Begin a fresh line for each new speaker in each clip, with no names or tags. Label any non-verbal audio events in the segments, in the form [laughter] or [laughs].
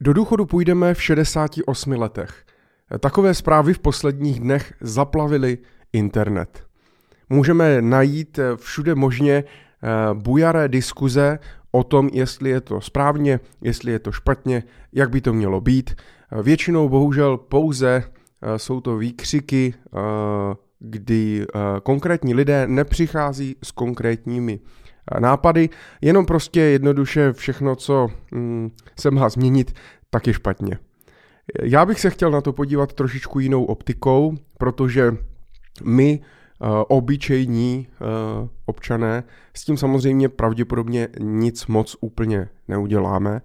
Do důchodu půjdeme v 68 letech. Takové zprávy v posledních dnech zaplavily internet. Můžeme najít všude možně eh, bujaré diskuze o tom, jestli je to správně, jestli je to špatně, jak by to mělo být. Většinou bohužel pouze eh, jsou to výkřiky, eh, kdy konkrétní lidé nepřichází s konkrétními nápady, jenom prostě jednoduše všechno, co mm, se má změnit, tak je špatně. Já bych se chtěl na to podívat trošičku jinou optikou, protože my, uh, obyčejní uh, občané, s tím samozřejmě pravděpodobně nic moc úplně neuděláme.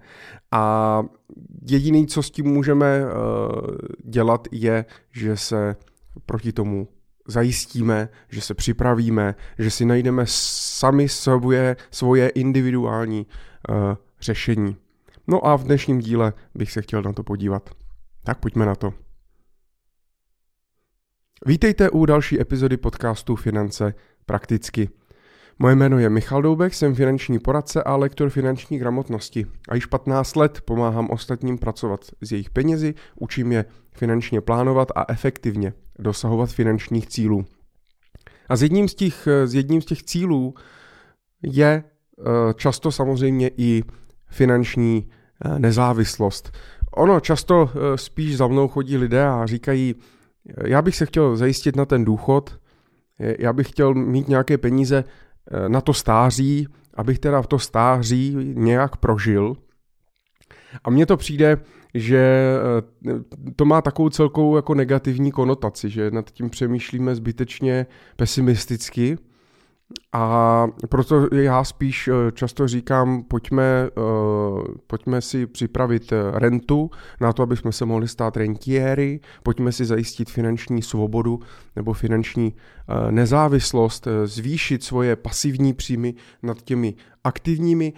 A jediný, co s tím můžeme uh, dělat, je, že se proti tomu zajistíme, že se připravíme, že si najdeme sami svoje, svoje individuální uh, řešení. No a v dnešním díle bych se chtěl na to podívat. Tak pojďme na to. Vítejte u další epizody podcastu Finance prakticky. Moje jméno je Michal Doubek, jsem finanční poradce a lektor finanční gramotnosti a již 15 let pomáhám ostatním pracovat s jejich penězi, učím je finančně plánovat a efektivně dosahovat finančních cílů. A z jedním z těch, z jedním z těch cílů je eh, často samozřejmě i finanční eh, nezávislost. Ono často eh, spíš za mnou chodí lidé a říkají, já bych se chtěl zajistit na ten důchod, já bych chtěl mít nějaké peníze na to stáří, abych teda v to stáří nějak prožil. A mně to přijde, že to má takovou celkovou jako negativní konotaci, že nad tím přemýšlíme zbytečně pesimisticky a proto já spíš eh, často říkám, pojďme, uh, pojďme si připravit eh, rentu na to, aby jsme se mohli stát rentiéry, pojďme si zajistit finanční svobodu nebo finanční nezávislost, zvýšit svoje pasivní příjmy nad těmi aktivními,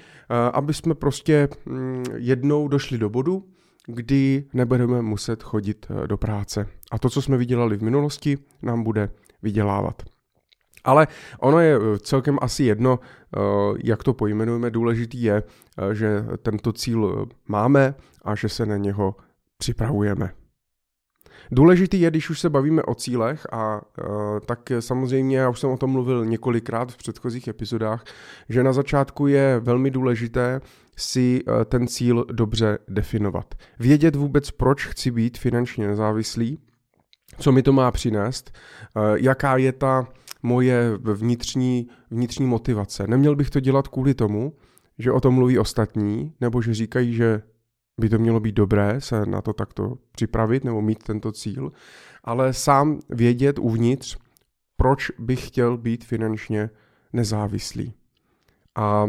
aby jsme prostě um, jednou došli do bodu, kdy nebudeme muset chodit do práce. A to, co jsme vydělali v minulosti, nám bude vydělávat. Ale ono je eh, celkem asi jedno, eh, jak to pojmenujeme. Důležitý je, eh, že tento cíl máme a že se na něho připravujeme. Důležitý je, když už se bavíme o cílech, a tak samozřejmě, já už jsem o tom mluvil několikrát v předchozích epizodách, že na začátku je velmi důležité si ten cíl dobře definovat. Vědět vůbec, proč chci být finančně nezávislý, co mi to má přinést, jaká je ta moje vnitřní, vnitřní motivace. Neměl bych to dělat kvůli tomu, že o tom mluví ostatní, nebo že říkají, že by to mělo být dobré se na to takto připravit nebo mít tento cíl, ale sám vědět uvnitř, proč bych chtěl být finančně nezávislý. A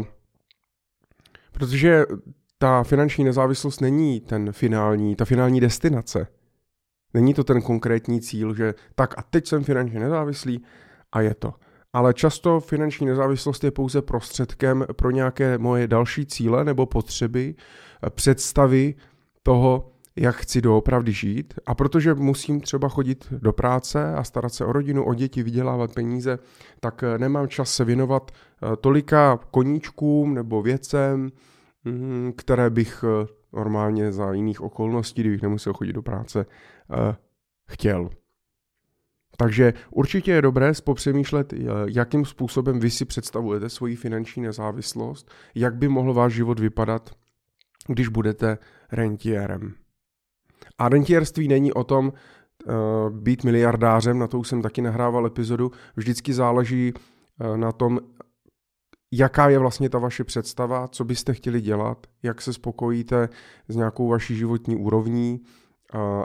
protože ta finanční nezávislost není ten finální, ta finální destinace. Není to ten konkrétní cíl, že tak a teď jsem finančně nezávislý a je to. Ale často finanční nezávislost je pouze prostředkem pro nějaké moje další cíle nebo potřeby, eh, představy toho, jak chci doopravdy žít. A protože musím třeba chodit do práce a starat se o rodinu, o děti, vydělávat peníze, tak eh, nemám čas se věnovat eh, tolika koníčkům nebo věcem, mm, které bych normálně za jiných okolností, kdybych nemusel chodit do práce, chtěl. Takže určitě je dobré popřemýšlet, eh, jakým způsobem vy si představujete svoji finanční nezávislost, jak by mohl váš život vypadat, když budete rentiérem. A rentierství není o tom uh, být miliardářem, na to už jsem taky nahrával epizodu, vždycky záleží uh, na tom, jaká je vlastně ta vaše představa, co byste chtěli dělat, jak se spokojíte s nějakou vaší životní úrovní,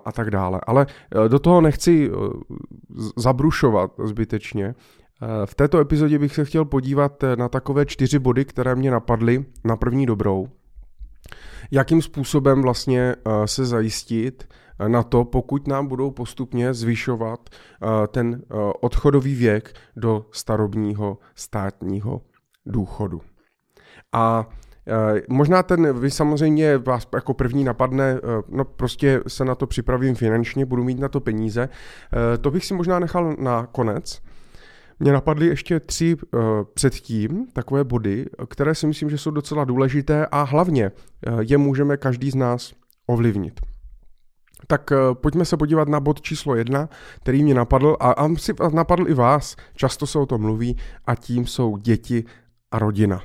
a tak dále. Ale e, do toho nechci e, zabrušovat zbytečně. E, v této epizodě bych se chtěl podívat na takové čtyři body, které mě napadly na první dobrou. Jakým způsobem vlastně se zajistit na to, pokud nám budou postupně zvyšovat ten odchodový věk do starobního státního důchodu. A možná ten, vy samozřejmě vás jako první napadne, eh, no prostě se na to připravím finančně, budu mít na to peníze. Eh, to bych si možná nechal na konec. Mě napadly ještě tři předtím takové body, které si myslím, že jsou docela důležité a hlavně je můžeme každý z nás ovlivnit. Tak pojďme se podívat na bod číslo jedna, který mě napadl a, a napadl i vás. Často se o tom mluví a tím jsou děti a rodina.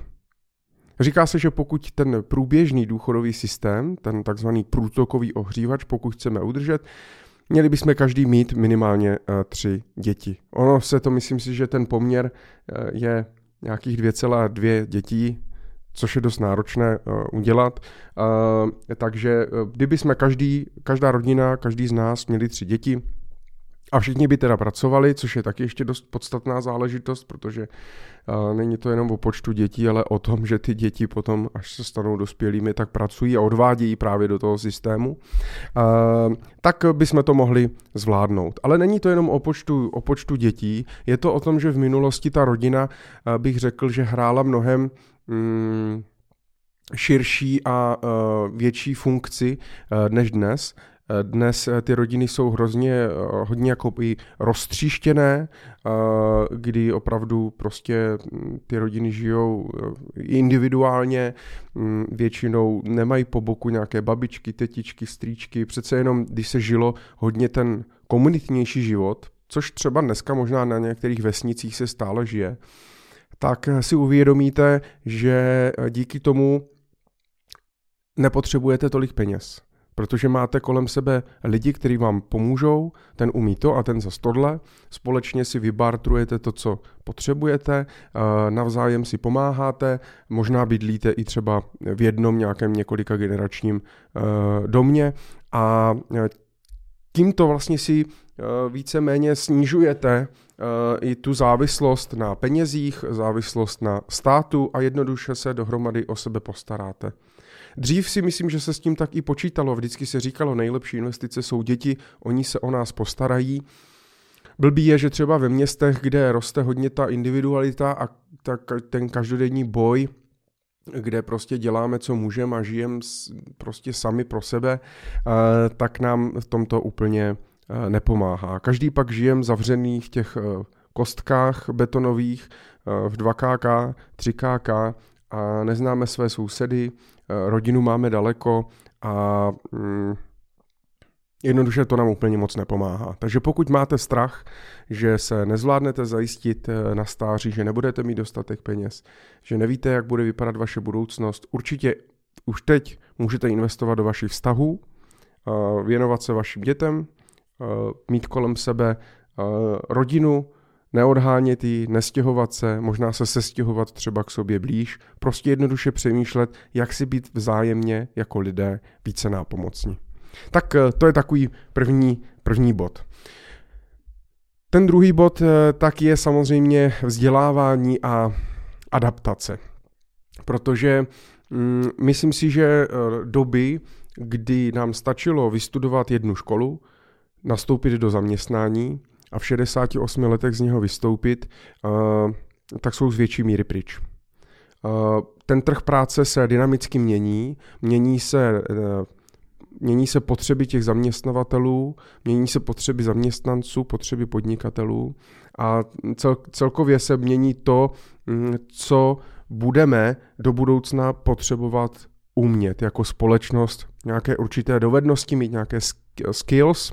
Říká se, že pokud ten průběžný důchodový systém, ten takzvaný průtokový ohřívač, pokud chceme udržet, měli bychom každý mít minimálně uh, tři děti. Ono se to, myslím si, že ten poměr uh, je nějakých 2,2 dětí, což je dost náročné uh, udělat. Takže kdyby jsme každý, každá rodina, každý z nás měli tři děti, a všichni by teda pracovali, což je taky ještě dost podstatná záležitost, protože uh, není to jenom o počtu dětí, ale o tom, že ty děti potom, až se stanou dospělými, tak pracují a odvádějí právě do toho systému, uh, tak bychom to mohli zvládnout. Ale není to jenom o počtu, o počtu dětí, je to o tom, že v minulosti ta rodina, uh, bych řekl, že hrála mnohem um, širší a větší funkci než dnes. Dnes eh, ty rodiny jsou hrozně eh, hodně jako i roztříštěné, eh, kdy opravdu prostě hm, ty rodiny žijou individuálně, hm, většinou nemají po boku nějaké babičky, tetičky, strýčky, přece jenom když se žilo hodně ten komunitnější život, což třeba dneska možná na některých vesnicích se stále žije, tak si uvědomíte, že díky tomu nepotřebujete tolik peněz protože máte kolem sebe lidi, kteří vám pomůžou, ten umí to a ten za tohle, společně si vybartrujete to, co potřebujete, eh, navzájem si pomáháte, možná bydlíte i třeba v jednom nějakém několika generačním eh, domě. A eh, tímto vlastně si víceméně snižujete i tu závislost na penězích, závislost na státu a jednoduše se dohromady o sebe postaráte. Dřív si myslím, že se s tím tak i počítalo. Vždycky se říkalo, nejlepší investice jsou děti, oni se o nás postarají. Blbý je, že třeba ve městech, kde roste hodně ta individualita a tak ten každodenní boj, kde prostě děláme, co můžeme a žijeme prostě sami pro sebe, eh, tak nám v tomto úplně eh, nepomáhá. Každý pak žijem zavřený v těch eh, kostkách betonových v 2KK, 3KK a neznáme své sousedy, Eh, rodinu máme daleko a mm, jednoduše to nám úplně moc nepomáhá. Takže pokud máte strach, že se nezvládnete zajistit eh, na stáří, že nebudete mít dostatek peněz, že nevíte, jak bude vypadat vaše budoucnost, určitě už teď můžete investovat do vašich vztahů, eh, věnovat se vašim dětem, mít kolem sebe rodinu, neodhánět ji, nestěhovat se, možná se sestěhovat třeba k sobě blíž, prostě jednoduše přemýšlet, jak si být vzájemně jako lidé více nápomocní. Tak eh, to je takový první, první bod. Ten druhý bod eh, tak je samozřejmě vzdělávání a adaptace. Protože mm, myslím si, že eh, doby, kdy nám stačilo vystudovat jednu školu, nastoupit do zaměstnání, a v 68 letech z něho vystoupit, uh, tak jsou z větší míry pryč. Uh, ten trh práce se dynamicky mění, mění se, uh, mění se potřeby těch zaměstnavatelů, mění se potřeby zaměstnanců, potřeby podnikatelů a cel, celkově se mění to, mm, co budeme do budoucna potřebovat umět jako společnost, nějaké určité dovednosti, mít nějaké skills,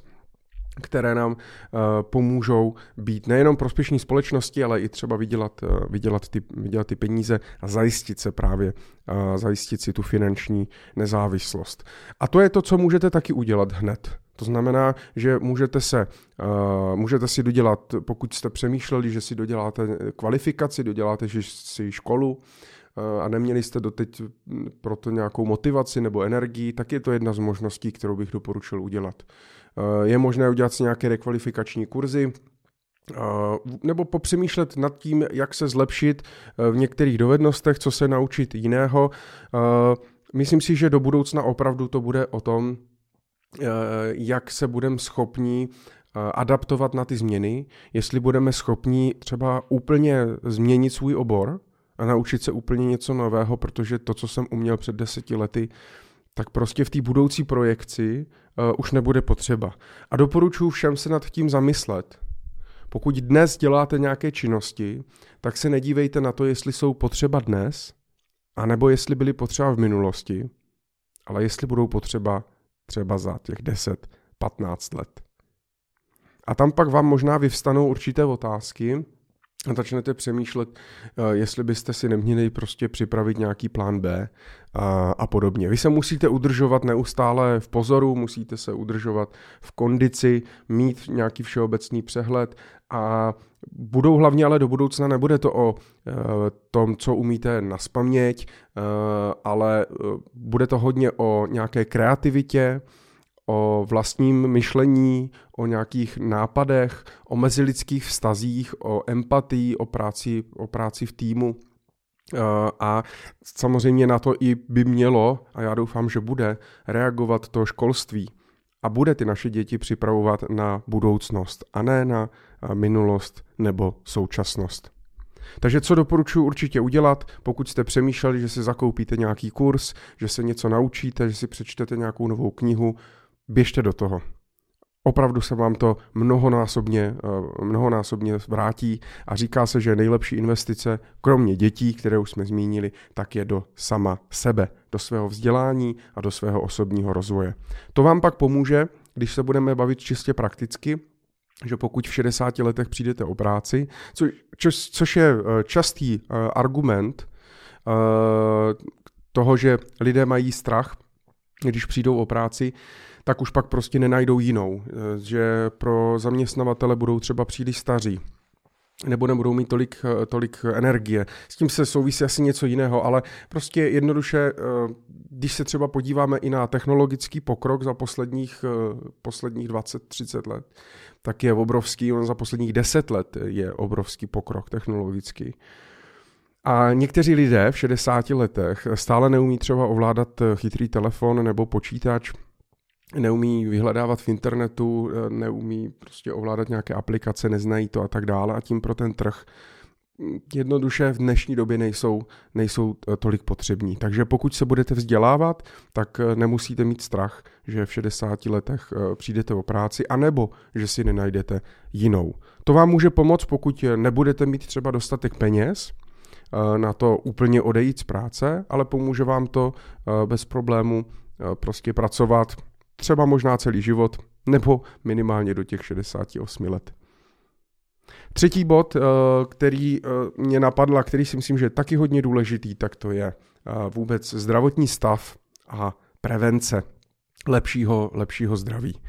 které nám uh, pomůžou být nejenom prospěšní společnosti, ale i třeba vydělat, uh, vydělat, ty, vydělat ty peníze a zajistit se právě, uh, zajistit si tu finanční nezávislost. A to je to, co můžete taky udělat hned. To znamená, že můžete, se, uh, můžete si dodělat, pokud jste přemýšleli, že si doděláte kvalifikaci, doděláte si školu, a neměli jste doteď pro to nějakou motivaci nebo energii, tak je to jedna z možností, kterou bych doporučil udělat. Eh, je možné udělat si nějaké rekvalifikační kurzy, eh, nebo popřemýšlet nad tím, jak se zlepšit eh, v některých dovednostech, co se naučit jiného. Myslím si, že do budoucna opravdu to bude o tom, jak se budeme schopni adaptovat na ty změny, jestli budeme schopni třeba úplně změnit svůj obor a naučit se úplně něco nového, protože to, co jsem uměl před deseti lety, tak prostě v té budoucí projekci uh, už nebude potřeba. A doporučuji všem se nad tím zamyslet. Pokud dnes děláte nějaké činnosti, tak se nedívejte na to, jestli jsou potřeba dnes, anebo jestli byly potřeba v minulosti, ale jestli budou potřeba třeba za těch 10-15 let. A tam pak vám možná vyvstanou určité otázky, a začnete přemýšlet, eh, jestli byste si neměli prostě připravit nějaký plán B a, a podobně. Vy se musíte udržovat neustále v pozoru, musíte se udržovat v kondici, mít nějaký všeobecný přehled a budou hlavně ale do budoucna, nebude to o e, tom, co umíte na spaměť, e, ale bude to hodně o nějaké kreativitě, o vlastním myšlení, o nějakých nápadech, o mezilidských vztazích, o empatii, o práci, o práci v týmu. Eh, a samozřejmě na to i by mělo, a já doufám, že bude, reagovat to školství. A bude ty naše děti připravovat na budoucnost a ne na eh, minulost nebo současnost. Takže co doporučuji určitě udělat, pokud jste přemýšleli, že si zakoupíte nějaký kurz, že se něco naučíte, že si přečtete nějakou novou knihu, běžte do toho. Opravdu se vám to mnohonásobně, eh, mnohonásobně vrátí a říká se, že nejlepší investice, kromě dětí, které už jsme zmínili, tak je do sama sebe, do svého vzdělání a do svého osobního rozvoje. To vám pak pomůže, když se budeme bavit čistě prakticky, že pokud v 60 letech přijdete o práci, co, čo, což je eh, častý eh, argument toho, že lidé mají strach, když přijdou o práci, tak už pak prostě nenajdou jinou. Eh, že pro zaměstnavatele budou třeba příliš staří, nebo nebudou mít tolik, eh, tolik energie. S tím se souvisí asi něco jiného, ale prostě jednoduše, eh, když se třeba podíváme i na technologický pokrok za posledních, posledních 20-30 let, tak je obrovský, on za posledních 10 let je obrovský pokrok technologický. A někteří lidé v 60 letech stále neumí třeba ovládat chytrý telefon nebo počítač, neumí vyhledávat v internetu, eh, neumí prostě ovládat nějaké aplikace, neznají to a tak dále a tím pro ten trh hm, jednoduše v dnešní době nejsou, nejsou eh, tolik potřební. Takže pokud se budete vzdělávat, tak eh, nemusíte mít strach, že v 60 letech přijdete o práci, anebo že si nenajdete jinou. To vám může pomoct, pokud nebudete mít třeba dostatek peněz, na to úplně odejít z práce, ale pomůže vám to bez problému prostě pracovat třeba možná celý život, nebo minimálně do těch 68 let. Třetí bod, eh, který eh, mě napadl a který si myslím, že je taky hodně důležitý, tak to je eh, vůbec zdravotní stav a prevence lepšího, lepšího zdraví.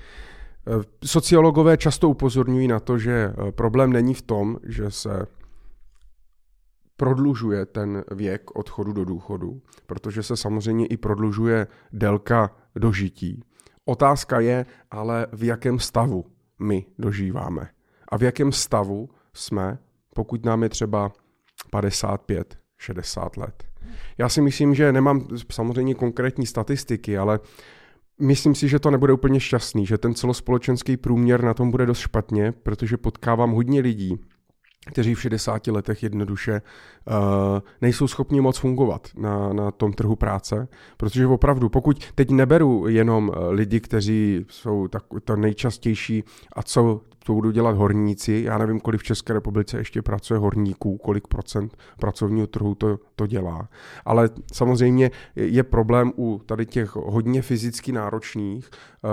Sociologové často upozorňují na to, že problém není v tom, že se prodlužuje ten věk odchodu do důchodu, protože se samozřejmě i prodlužuje délka dožití. Otázka je ale, v jakém stavu my dožíváme. A v jakém stavu jsme, pokud nám je třeba 55, 60 let. Já si myslím, že nemám samozřejmě konkrétní statistiky, ale myslím si, že to nebude úplně šťastný, že ten celospolečenský průměr na tom bude dost špatně, protože potkávám hodně lidí, kteří v 60 letech jednoduše uh, nejsou schopni moc fungovat na, na tom trhu práce, protože opravdu, pokud teď neberu jenom eh, lidi, kteří jsou tak, to nejčastější a co to budou dělat horníci, já nevím, kolik v České republice ještě pracuje horníků, kolik procent pracovního trhu to, to dělá, ale samozřejmě je problém u tady těch hodně fyzicky náročných uh,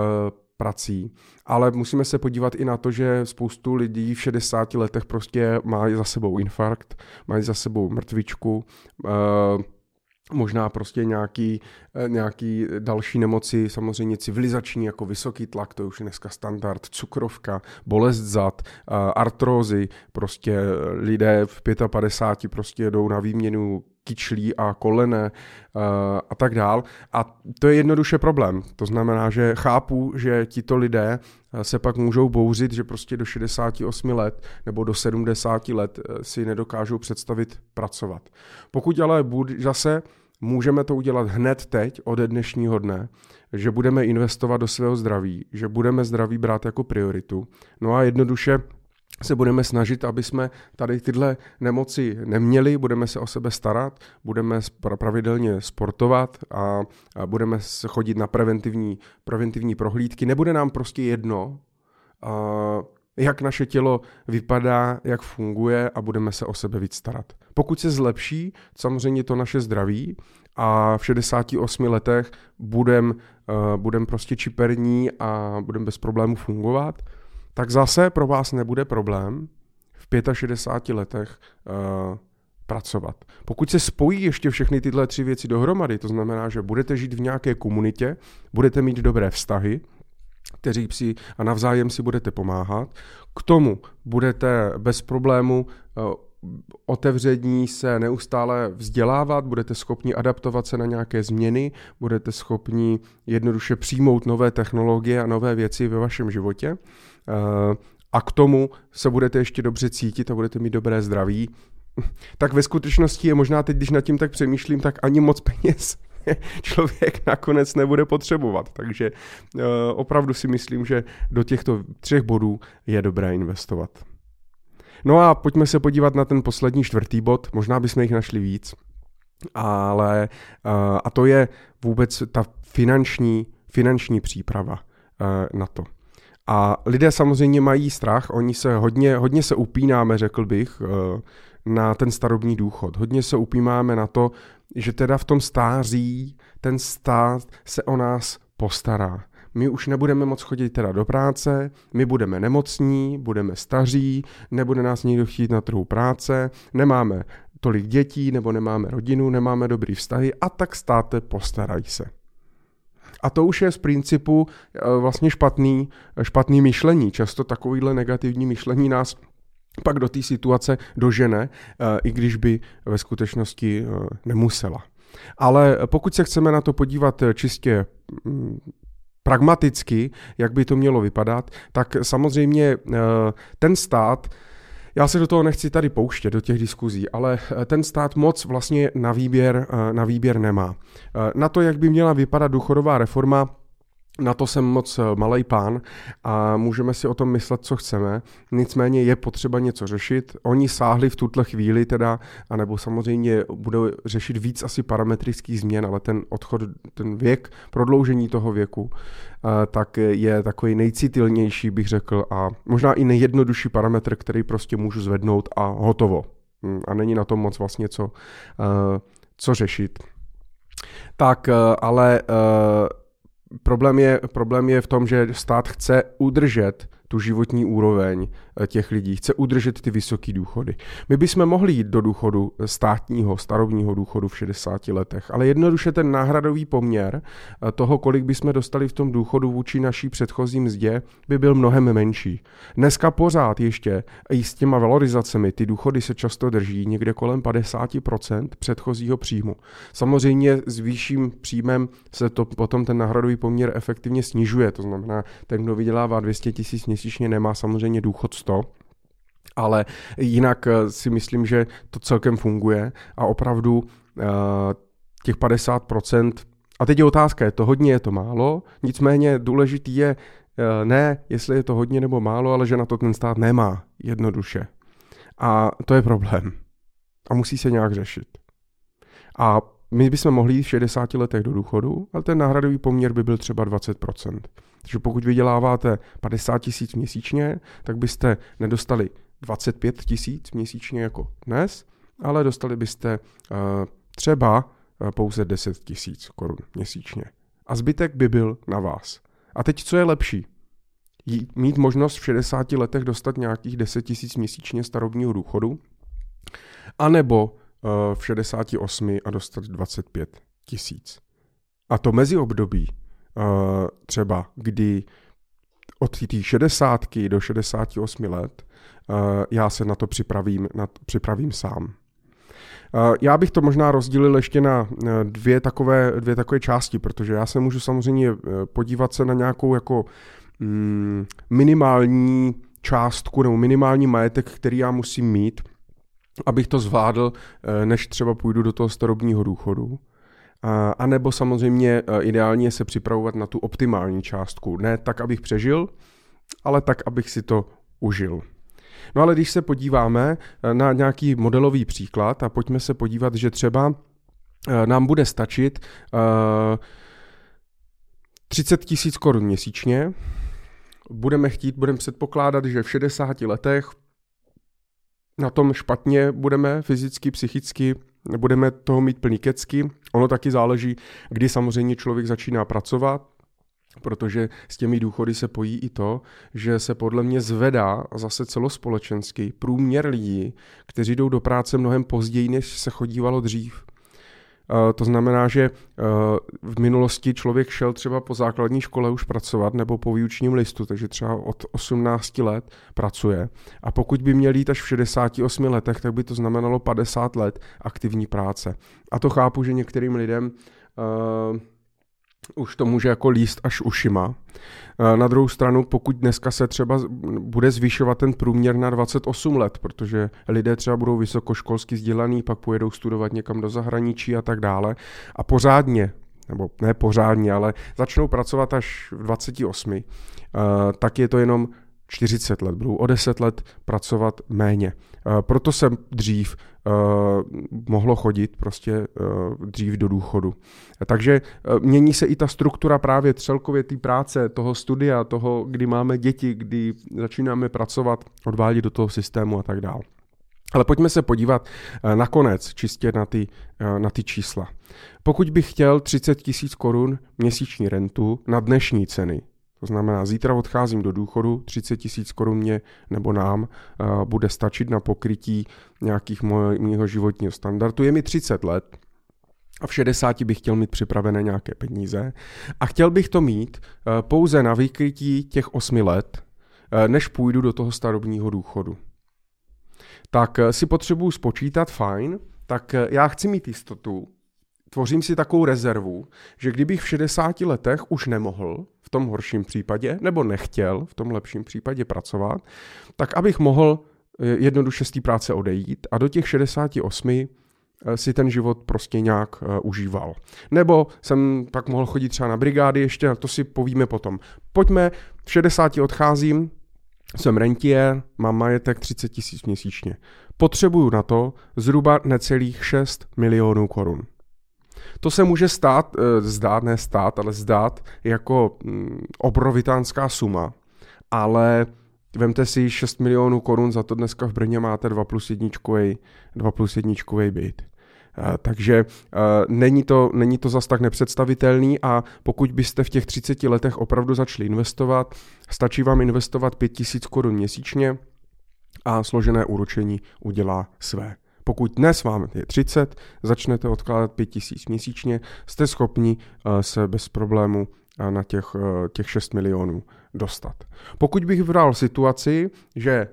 prací, ale musíme se podívat i na to, že spoustu lidí v 60 letech prostě má za sebou infarkt, mají za sebou mrtvičku, uh, možná prostě nějaký, eh, nějaký další nemoci, samozřejmě civilizační, jako vysoký tlak, to už je dneska standard, cukrovka, bolest zad, eh, artrózy, prostě lidé v 55 prostě jdou na výměnu kyčlí a kolene uh, a tak dál. A to je jednoduše problém. To znamená, že chápu, že tito lidé eh, se pak můžou bouřit, že prostě do 68 let nebo do 70 let eh, si nedokážou představit pracovat. Pokud ale zase můžeme to udělat hned teď, ode dnešního dne, že budeme investovat do svého zdraví, že budeme zdraví brát jako prioritu. No a jednoduše se budeme snažit, aby jsme tady tyhle nemoci neměli, budeme se o sebe starat, budeme pravidelně sportovat a, budeme chodit na preventivní, preventivní prohlídky. Nebude nám prostě jedno, jak naše tělo vypadá, jak funguje a budeme se o sebe víc starat. Pokud se zlepší samozřejmě to naše zdraví a v 68 letech budem, uh, budem prostě čiperní a budem bez problému fungovat, tak zase pro vás nebude problém v 65 letech uh, pracovat. Pokud se spojí ještě všechny tyhle tři věci dohromady, to znamená, že budete žít v nějaké komunitě, budete mít dobré vztahy, kteří si a navzájem si budete pomáhat. K tomu budete bez problému eh, otevření se neustále vzdělávat, budete schopni adaptovat se na nějaké změny, budete schopni jednoduše přijmout nové technologie a nové věci ve vašem životě. Eh, a k tomu se budete ještě dobře cítit a budete mít dobré zdraví, [laughs] tak ve skutečnosti je možná teď, když nad tím tak přemýšlím, tak ani moc peněz [laughs] člověk nakonec nebude potřebovat. Takže uh, opravdu si myslím, že do těchto třech bodů je dobré investovat. No a pojďme se podívat na ten poslední čtvrtý bod, možná bychom jich našli víc, ale uh, a to je vůbec ta finanční, finanční příprava na to. A lidé samozřejmě mají strach, oni se hodně, hodně se upínáme, řekl bych, na ten starobní důchod. Hodně se upímáme na to, že teda v tom stáří ten stát se o nás postará. My už nebudeme moc chodit teda do práce, my budeme nemocní, budeme staří, nebude nás nikdo chtít na trhu práce, nemáme tolik dětí, nebo nemáme rodinu, nemáme dobrý vztahy a tak státe postarají se. A to už je z principu eh, vlastně špatný, špatný myšlení. Často takovýhle negativní myšlení nás pak do té situace dožene, eh, i když by ve skutečnosti eh, nemusela. Ale pokud se chceme na to podívat eh, čistě mm, pragmaticky, jak by to mělo vypadat, tak samozřejmě ten stát já se do toho nechci tady pouštět, do těch diskuzí, ale ten stát moc vlastně na výběr, na výběr nemá. Na to, jak by měla vypadat důchodová reforma, na to jsem moc eh, malý pán a můžeme si o tom myslet, co chceme. Nicméně je potřeba něco řešit. Oni sáhli v tuhle chvíli teda, anebo samozřejmě budou řešit víc asi parametrických změn, ale ten odchod, ten věk, prodloužení toho věku, eh, tak je takový nejcitilnější, bych řekl, a možná i nejjednodušší parametr, který prostě můžu zvednout a hotovo. Hm, a není na tom moc vlastně co, eh, co řešit. Tak, ale Problém je, problém je v tom, že stát chce udržet tu životní úroveň eh, těch lidí, chce udržet ty vysoké důchody. My bychom mohli jít do důchodu státního, starobního důchodu v 60 letech, ale jednoduše ten náhradový poměr eh, toho, kolik bychom dostali v tom důchodu vůči naší předchozí mzdě, by byl mnohem menší. Dneska pořád ještě i s těma valorizacemi ty důchody se často drží někde kolem 50% předchozího příjmu. Samozřejmě s vyšším příjmem se to potom ten náhradový poměr efektivně snižuje, to znamená, ten, kdo vydělává 200 tisíc měsíčně, nemá samozřejmě důchod 100, ale jinak eh, si myslím, že to celkem funguje a opravdu eh, těch 50%, a teď je otázka, je to hodně, je to málo, nicméně důležitý je eh, ne, jestli je to hodně nebo málo, ale že na to ten stát nemá jednoduše. A to je problém. A musí se nějak řešit. A my bychom mohli jít v 60 letech do důchodu, ale ten náhradový poměr by byl třeba 20%. Takže pokud vyděláváte 50 tisíc měsíčně, tak byste nedostali 25 tisíc měsíčně jako dnes, ale dostali byste uh, třeba uh, pouze 10 tisíc korun měsíčně. A zbytek by byl na vás. A teď co je lepší? Mít možnost v 60 letech dostat nějakých 10 tisíc měsíčně starobního důchodu, anebo uh, v 68 a dostat 25 tisíc. A to mezi období Eh, třeba kdy od té 60 do 68 let uh, já se na to připravím, na, připravím sám. Uh, já bych to možná rozdělil ještě na dvě takové, dvě takové části, protože já se můžu samozřejmě podívat se na nějakou jako mm, minimální částku nebo minimální majetek, který já musím mít, abych to zvládl, než třeba půjdu do toho starobního důchodu. A nebo samozřejmě e, ideálně se připravovat na tu optimální částku. Ne tak, abych přežil, ale tak, abych si to užil. No ale když se podíváme e, na nějaký modelový příklad a pojďme se podívat, že třeba e, nám bude stačit 30 tisíc korun měsíčně, budeme chtít, budeme předpokládat, že v 60 letech na tom špatně budeme fyzicky, psychicky, budeme toho mít plný kecky. Ono taky záleží, kdy samozřejmě člověk začíná pracovat, protože s těmi důchody se pojí i to, že se podle mě zvedá zase celospolečenský průměr lidí, kteří jdou do práce mnohem později, než se chodívalo dřív. Eh, to znamená, že eh, v minulosti člověk šel třeba po základní škole už pracovat nebo po výučním listu, takže třeba od 18 let pracuje. A pokud by měl jít až v 68 letech, tak by to znamenalo 50 let aktivní práce. A to chápu, že některým lidem uh, už to může jako líst až ušima. Na druhou stranu, pokud dneska se třeba bude zvyšovat ten průměr na 28 let, protože lidé třeba budou vysokoškolsky vzdělaný, pak pojedou studovat někam do zahraničí a tak dále a pořádně nebo ne pořádně, ale začnou pracovat až v 28, tak je to jenom 40 let, budou o 10 let pracovat méně. Eh, proto jsem dřív uh, mohlo chodit prostě uh, dřív do důchodu. Takže mění se i ta struktura právě celkově té práce, toho studia, toho, kdy máme děti, kdy začínáme pracovat, odvádět do toho systému a tak dále. Ale pojďme se podívat nakonec čistě na ty, na ty čísla. Pokud bych chtěl 30 tisíc korun měsíční rentu na dnešní ceny, to znamená, zítra odcházím do důchodu, 30 tisíc korun mě nebo nám uh, bude stačit na pokrytí nějakých mého životního standardu. Je mi 30 let, a v 60 bych chtěl mít připravené nějaké peníze a chtěl bych to mít uh, pouze na vykrytí těch 8 let, uh, než půjdu do toho starobního důchodu. Tak si potřebuju spočítat, fajn, tak já chci mít jistotu, tvořím si takovou rezervu, že kdybych v 60 letech už nemohl, v tom horším případě, nebo nechtěl v tom lepším případě pracovat, tak abych mohl eh, jednoduše z té práce odejít a do těch 68 eh, si ten život prostě nějak uh, užíval. Nebo jsem pak mohl chodit třeba na brigády ještě, to si povíme potom. Pojďme, v 60 odcházím, jsem rentier, mám majetek 30 tisíc měsíčně. Potřebuju na to zhruba necelých 6 milionů korun. To se může stát, eh, zdát, ne stát, ale zdát jako mm, obrovitánská suma, ale vemte si 6 milionů korun, za to dneska v Brně máte 2 plus jedničkový, 2 plus jedničkový byt. Uh, takže uh, není, to, není to zas tak nepředstavitelný a pokud byste v těch 30 letech opravdu začali investovat, stačí vám investovat 5000 korun měsíčně a složené úročení udělá své. Pokud dnes vám je 30, začnete odkládat 5000 měsíčně, jste schopni eh, se bez problému eh, na těch, eh, těch 6 milionů dostat. Pokud bych vybral situaci, že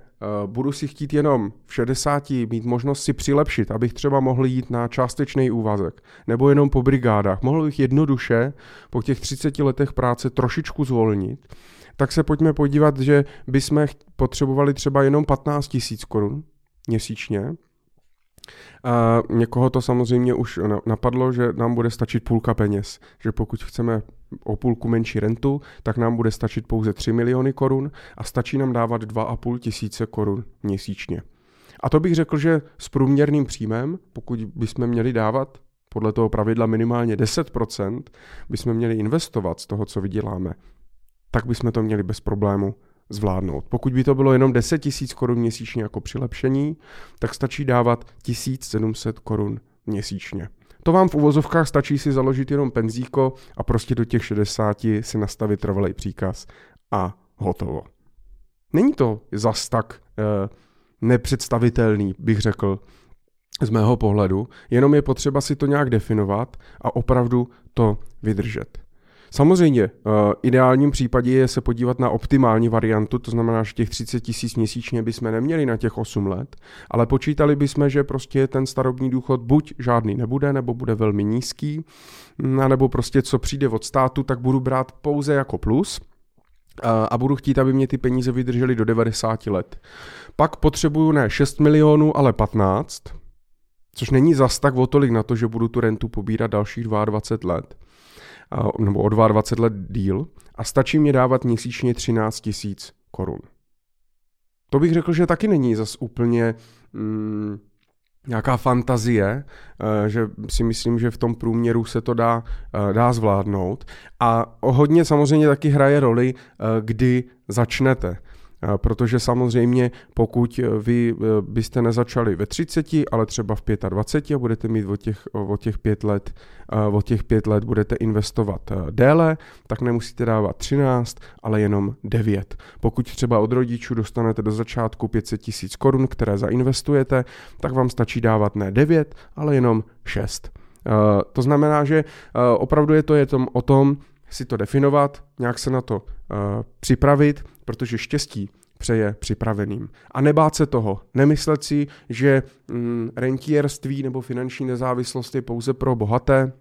budu si chtít jenom v 60 mít možnost si přilepšit, abych třeba mohl jít na částečný úvazek, nebo jenom po brigádách, mohl bych jednoduše po těch 30 letech práce trošičku zvolnit, tak se pojďme podívat, že bychom potřebovali třeba jenom 15 000 korun měsíčně, a někoho to samozřejmě už napadlo, že nám bude stačit půlka peněz, že pokud chceme o půlku menší rentu, tak nám bude stačit pouze 3 miliony korun a stačí nám dávat 2,5 tisíce korun měsíčně. A to bych řekl, že s průměrným příjmem, pokud bychom měli dávat podle toho pravidla minimálně 10%, bychom měli investovat z toho, co vyděláme, tak bychom to měli bez problému zvládnout. Pokud by to bylo jenom 10 tisíc korun měsíčně jako přilepšení, tak stačí dávat 1700 korun měsíčně. To vám v uvozovkách stačí si založit jenom penzíko a prostě do těch 60 si nastavit trvalý příkaz a hotovo. Není to zas tak eh, nepředstavitelný, bych řekl, z mého pohledu, jenom je potřeba si to nějak definovat a opravdu to vydržet. Samozřejmě, uh, ideálním případě je se podívat na optimální variantu, to znamená, že těch 30 tisíc měsíčně bychom neměli na těch 8 let, ale počítali bychom, že prostě ten starobní důchod buď žádný nebude, nebo bude velmi nízký, nebo prostě co přijde od státu, tak budu brát pouze jako plus, a budu chtít, aby mě ty peníze vydržely do 90 let. Pak potřebuju ne 6 milionů, ale 15, což není zas tak o tolik na to, že budu tu rentu pobírat dalších 22 let nebo o 22 let díl a stačí mě dávat měsíčně 13 tisíc korun. To bych řekl, že taky není zas úplně mm, nějaká fantazie, eh, že si myslím, že v tom průměru se to dá, eh, dá zvládnout. A hodně samozřejmě taky hraje roli, eh, kdy začnete. Protože samozřejmě, pokud vy byste nezačali ve 30, ale třeba v 25 a budete mít o těch, o těch 5 let, o těch 5 let budete investovat déle, tak nemusíte dávat 13, ale jenom 9. Pokud třeba od rodičů dostanete do začátku 500 tisíc korun, které zainvestujete, tak vám stačí dávat ne 9, ale jenom 6. To znamená, že opravdu je to je tom, o tom, si to definovat, nějak se na to připravit, protože štěstí přeje připraveným. A nebát se toho. Nemyslet si, že mm, rentierství nebo finanční nezávislost je pouze pro bohaté,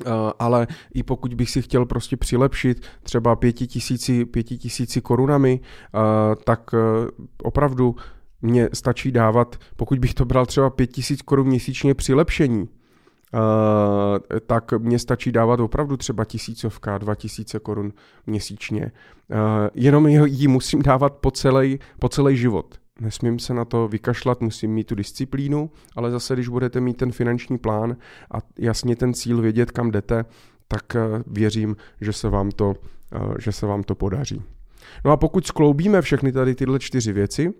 Uh, ale i pokud bych si chtěl prostě přilepšit třeba pěti tisíci, pěti tisíci korunami, uh, tak uh, opravdu mě stačí dávat, pokud bych to bral třeba pět tisíc korun měsíčně přilepšení, tak mě stačí dávat opravdu třeba tisícovka, dva tisíce korun měsíčně. Uh, jenom ji musím dávat po celý, po celý život. Nesmím se na to vykašlat, musím mít tu disciplínu, ale zase, když budete mít ten finanční plán a jasně ten cíl vědět, kam jdete, tak uh, věřím, že se vám to, že se vám to podaří. No a pokud skloubíme všechny tady tyhle čtyři věci,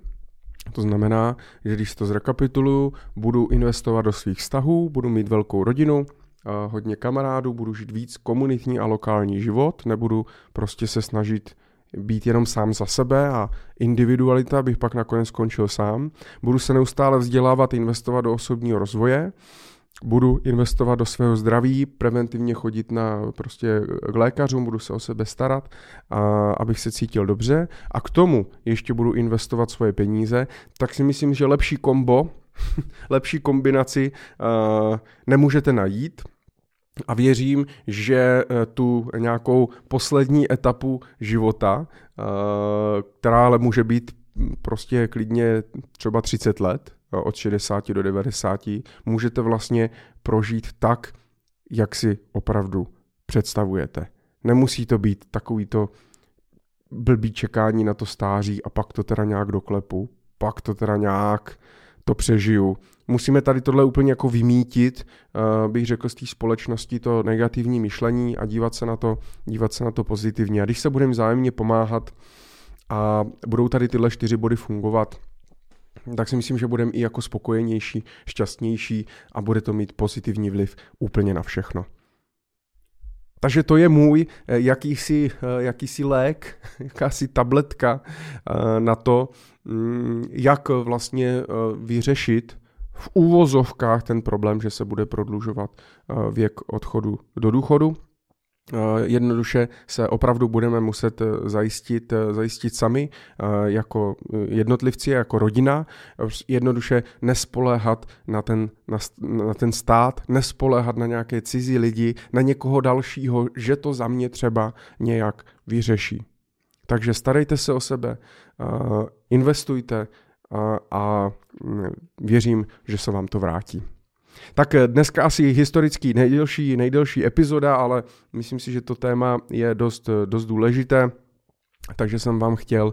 to znamená, že když to zrekapituluju, budu investovat do svých vztahů, budu mít velkou rodinu, hodně kamarádů, budu žít víc komunitní a lokální život, nebudu prostě se snažit být jenom sám za sebe a individualita bych pak nakonec skončil sám. Budu se neustále vzdělávat, investovat do osobního rozvoje, budu investovat do svého zdraví, preventivně chodit na prostě k lékařům, budu se o sebe starat, a, abych se cítil dobře. A k tomu ještě budu investovat svoje peníze, tak si myslím, že lepší kombo, [laughs] lepší kombinaci uh, nemůžete najít, a věřím, že tu nějakou poslední etapu života, která ale může být prostě klidně třeba 30 let, od 60 do 90, můžete vlastně prožít tak, jak si opravdu představujete. Nemusí to být takovýto blbý čekání na to stáří a pak to teda nějak doklepu, pak to teda nějak to přežiju. Musíme tady tohle úplně jako vymítit, uh, bych řekl z té společnosti to negativní myšlení a dívat se na to, dívat se na to pozitivně. A když se budeme vzájemně pomáhat a budou tady tyhle čtyři body fungovat, tak si myslím, že budeme i jako spokojenější, šťastnější a bude to mít pozitivní vliv úplně na všechno. Takže to je můj eh, jakýsi, eh, jakýsi lék, [laughs] jakási tabletka eh, na to, mm, jak vlastně vyřešit v úvozovkách ten problém, že se bude prodlužovat věk odchodu do důchodu. Eh, jednoduše se opravdu budeme muset eh, zajistit, eh, zajistit sami jako jednotlivci, jako rodina, jednoduše nespoléhat na ten, na, na ten stát, nespoléhat na nějaké cizí lidi, na někoho dalšího, že to za mě třeba nějak vyřeší. Takže starejte se o sebe, investujte a mm, věřím, že se vám to vrátí. Tak eh, dneska asi historický nejdelší, nejdelší epizoda, ale myslím si, že to téma je dost, eh, dost důležité. Takže jsem vám chtěl uh,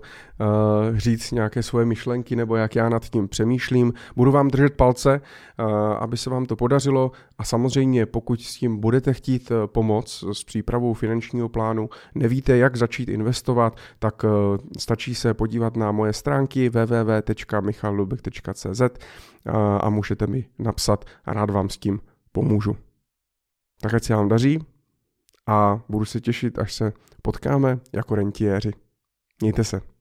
říct nějaké svoje myšlenky nebo jak já nad tím přemýšlím. Budu vám držet palce, uh, aby se vám to podařilo a samozřejmě pokud s tím budete chtít uh, pomoc s přípravou finančního plánu, nevíte jak začít investovat, tak uh, stačí se podívat na moje stránky www.michallubek.cz uh, a můžete mi napsat a rád vám s tím pomůžu. Tak ať se vám daří a budu se těšit, až se potkáme jako rentiéři. Mějte se.